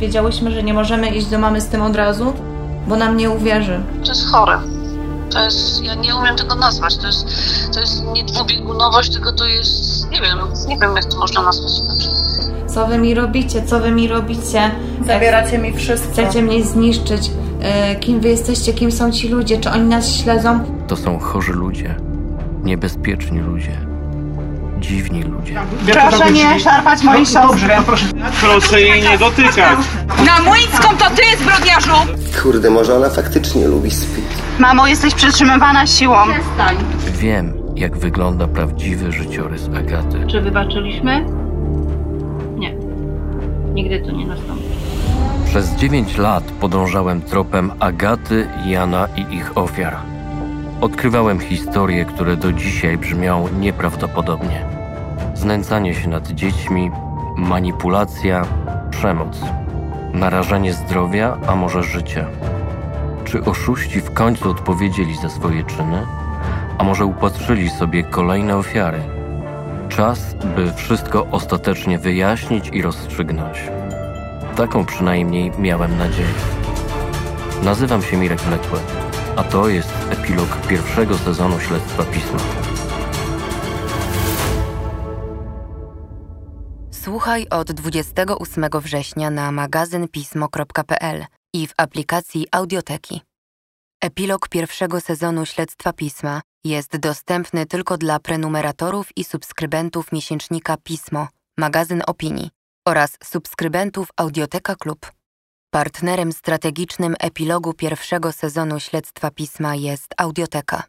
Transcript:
Wiedziałyśmy, że nie możemy iść do mamy z tym od razu, bo nam nie uwierzy. To jest chore. To jest, ja nie umiem tego nazwać. To jest, to jest nie dwubiegunowość, tylko to jest, nie wiem, nie wiem jak to można nazwać inaczej. Co wy mi robicie? Co wy mi robicie? Zabieracie mi wszystko. Chcecie mnie zniszczyć. E, Kim wy jesteście? Kim są ci ludzie? Czy oni nas śledzą? To są chorzy ludzie, niebezpieczni ludzie, dziwni ludzie. Proszę nie szarpać mojej siostry. Proszę jej nie dotykać. Na młyńską to ty, zbrodniarzu! Kurde, może ona faktycznie lubi speed. Mamo, jesteś przetrzymywana siłą. Wiem, jak wygląda prawdziwy życiorys Agaty. Czy wybaczyliśmy? Nie. Nigdy to nie nastąpi. Przez 9 lat podążałem tropem Agaty, Jana i ich ofiar. Odkrywałem historie, które do dzisiaj brzmią nieprawdopodobnie. Znęcanie się nad dziećmi, manipulacja, przemoc, narażenie zdrowia, a może życia. Czy oszuści w końcu odpowiedzieli za swoje czyny, a może upatrzyli sobie kolejne ofiary? Czas, by wszystko ostatecznie wyjaśnić i rozstrzygnąć. Taką przynajmniej miałem nadzieję. Nazywam się Mirek Letłe, a to jest epilog pierwszego sezonu Śledztwa Pisma. Słuchaj od 28 września na magazynpismo.pl i w aplikacji Audioteki. Epilog pierwszego sezonu Śledztwa Pisma jest dostępny tylko dla prenumeratorów i subskrybentów miesięcznika Pismo, magazyn opinii oraz subskrybentów Audioteka Klub. Partnerem strategicznym epilogu pierwszego sezonu Śledztwa Pisma jest Audioteka.